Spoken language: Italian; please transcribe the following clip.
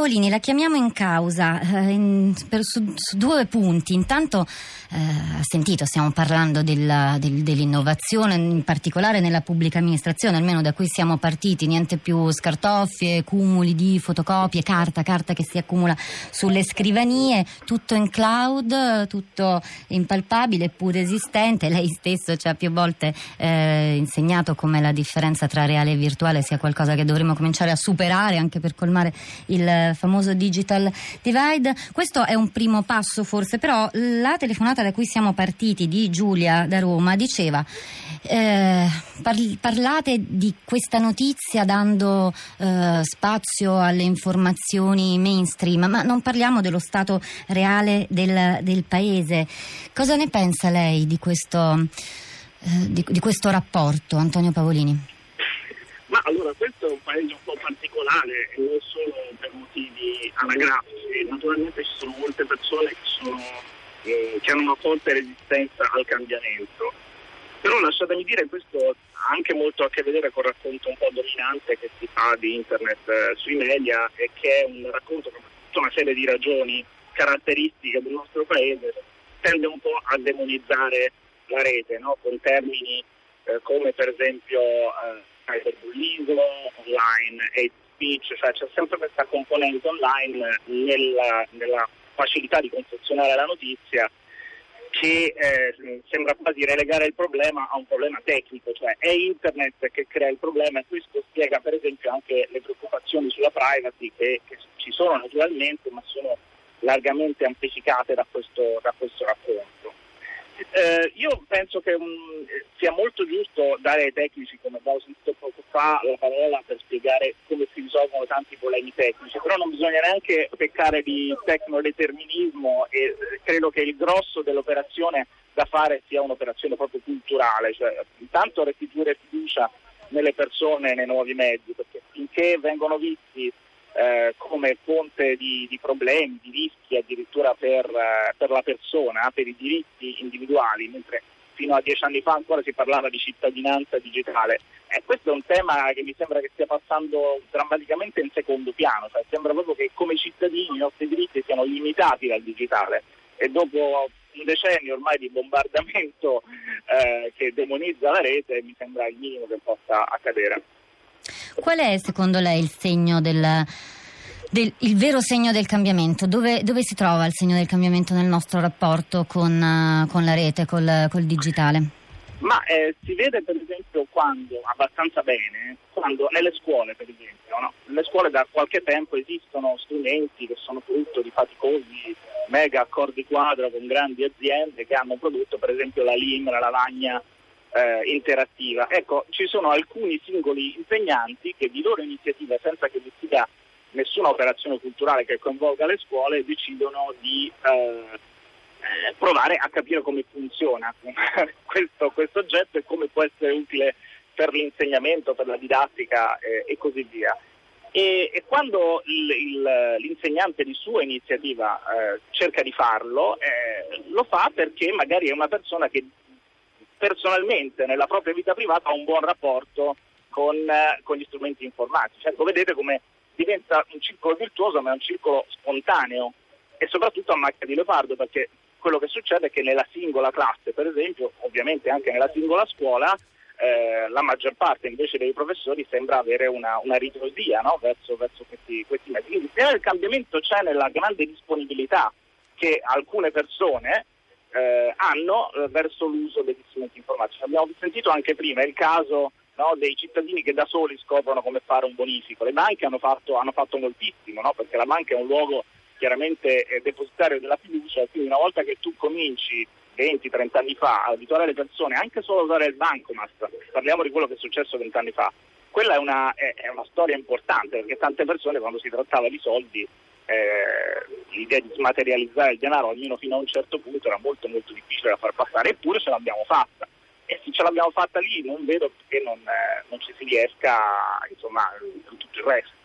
Paolini, la chiamiamo in causa eh, in, per, su, su, due punti. Intanto eh, ha sentito, stiamo parlando della, del, dell'innovazione, in particolare nella pubblica amministrazione, almeno da cui siamo partiti, niente più scartoffie, cumuli di fotocopie, carta, carta che si accumula sulle scrivanie, tutto in cloud, tutto impalpabile eppure esistente. Lei stesso ci ha più volte eh, insegnato come la differenza tra reale e virtuale sia qualcosa che dovremmo cominciare a superare anche per colmare il famoso digital divide. Questo è un primo passo forse, però la telefonata da cui siamo partiti di Giulia da Roma diceva eh, parli, parlate di questa notizia dando eh, spazio alle informazioni mainstream, ma non parliamo dello stato reale del, del paese. Cosa ne pensa lei di questo, eh, di, di questo rapporto, Antonio Pavolini? Allora questo è un paese un po' particolare non solo per motivi anagrafici, naturalmente ci sono molte persone che, sono, eh, che hanno una forte resistenza al cambiamento, però lasciatemi dire questo ha anche molto a che vedere con il racconto un po' dominante che si fa di internet eh, sui media e che è un racconto che per tutta una serie di ragioni caratteristiche del nostro paese tende un po' a demonizzare la rete no? con termini eh, come per esempio eh, cyberbullismo online, hate speech, cioè c'è sempre questa componente online nella, nella facilità di confezionare la notizia che eh, sembra quasi relegare il problema a un problema tecnico, cioè è internet che crea il problema e questo spiega per esempio anche le preoccupazioni sulla privacy che, che ci sono naturalmente ma sono largamente amplificate da questo, da questo racconto. Eh, io penso che um, sia molto giusto dare ai tecnici, come abbiamo sentito poco fa, la parola per spiegare come si risolvono tanti problemi tecnici, però non bisogna neanche peccare di tecnodeterminismo e eh, credo che il grosso dell'operazione da fare sia un'operazione proprio culturale, cioè intanto restituire fiducia nelle persone nei nuovi mezzi, perché finché vengono visti eh, come fonte di, di, problemi, di rischi addirittura per, eh, per, la persona, per i diritti individuali, mentre fino a dieci anni fa ancora si parlava di cittadinanza digitale. Eh, questo è un tema che mi sembra che stia passando drammaticamente in secondo piano, cioè, sembra proprio che come cittadini i nostri diritti siano limitati dal digitale e dopo un decennio ormai di bombardamento eh, che demonizza la rete mi sembra il minimo che possa accadere. Qual è secondo lei il segno del, del il vero segno del cambiamento? Dove, dove, si trova il segno del cambiamento nel nostro rapporto con, uh, con la rete, col, col digitale? Ma eh, si vede per esempio quando, abbastanza bene, quando nelle scuole per esempio, no? nelle scuole da qualche tempo esistono strumenti che sono frutto di faticosi mega accordi quadro con grandi aziende che hanno prodotto per esempio la LIM, la lavagna eh, interattiva. Ecco, ci sono alcuni singoli insegnanti che di loro iniziativa, senza che vi sia nessuna operazione culturale che coinvolga le scuole, decidono di eh, eh provare a capire come funziona questo, questo, oggetto e come può essere utile per l'insegnamento, per la didattica eh, e così via. E, e quando il, il, l'insegnante di sua iniziativa eh, cerca di farlo, eh, lo fa perché magari è una persona che personalmente nella propria vita privata ha un buon rapporto con, eh, con gli strumenti informatici. Ecco, vedete come diventa un circolo virtuoso ma è un circolo spontaneo e soprattutto a macchia di leopardo perché quello che succede è che nella singola classe, per esempio, ovviamente anche nella singola scuola, eh, la maggior parte invece dei professori sembra avere una, una ritrosia no? verso, verso, questi, questi mezzi. Quindi il cambiamento c'è nella grande disponibilità che alcune persone eh, hanno eh, verso l'uso degli strumenti informatici. Abbiamo sentito anche prima il caso no, dei cittadini che da soli scoprono come fare un bonifico. Le banche hanno fatto, hanno fatto moltissimo, no? perché la banca è un luogo chiaramente eh, depositario della fiducia, quindi una volta che tu cominci 20-30 anni fa a abituare le persone anche solo a usare il bancomat, parliamo di quello che è successo 20 anni fa, quella è una, è, è una storia importante perché tante persone quando si trattava di soldi eh, l'idea di smaterializzare il denaro almeno fino a un certo punto era molto molto difficile da far passare, eppure ce l'abbiamo fatta. E se ce l'abbiamo fatta lì non vedo perché non, eh, non ci si riesca insomma, in tutto il resto.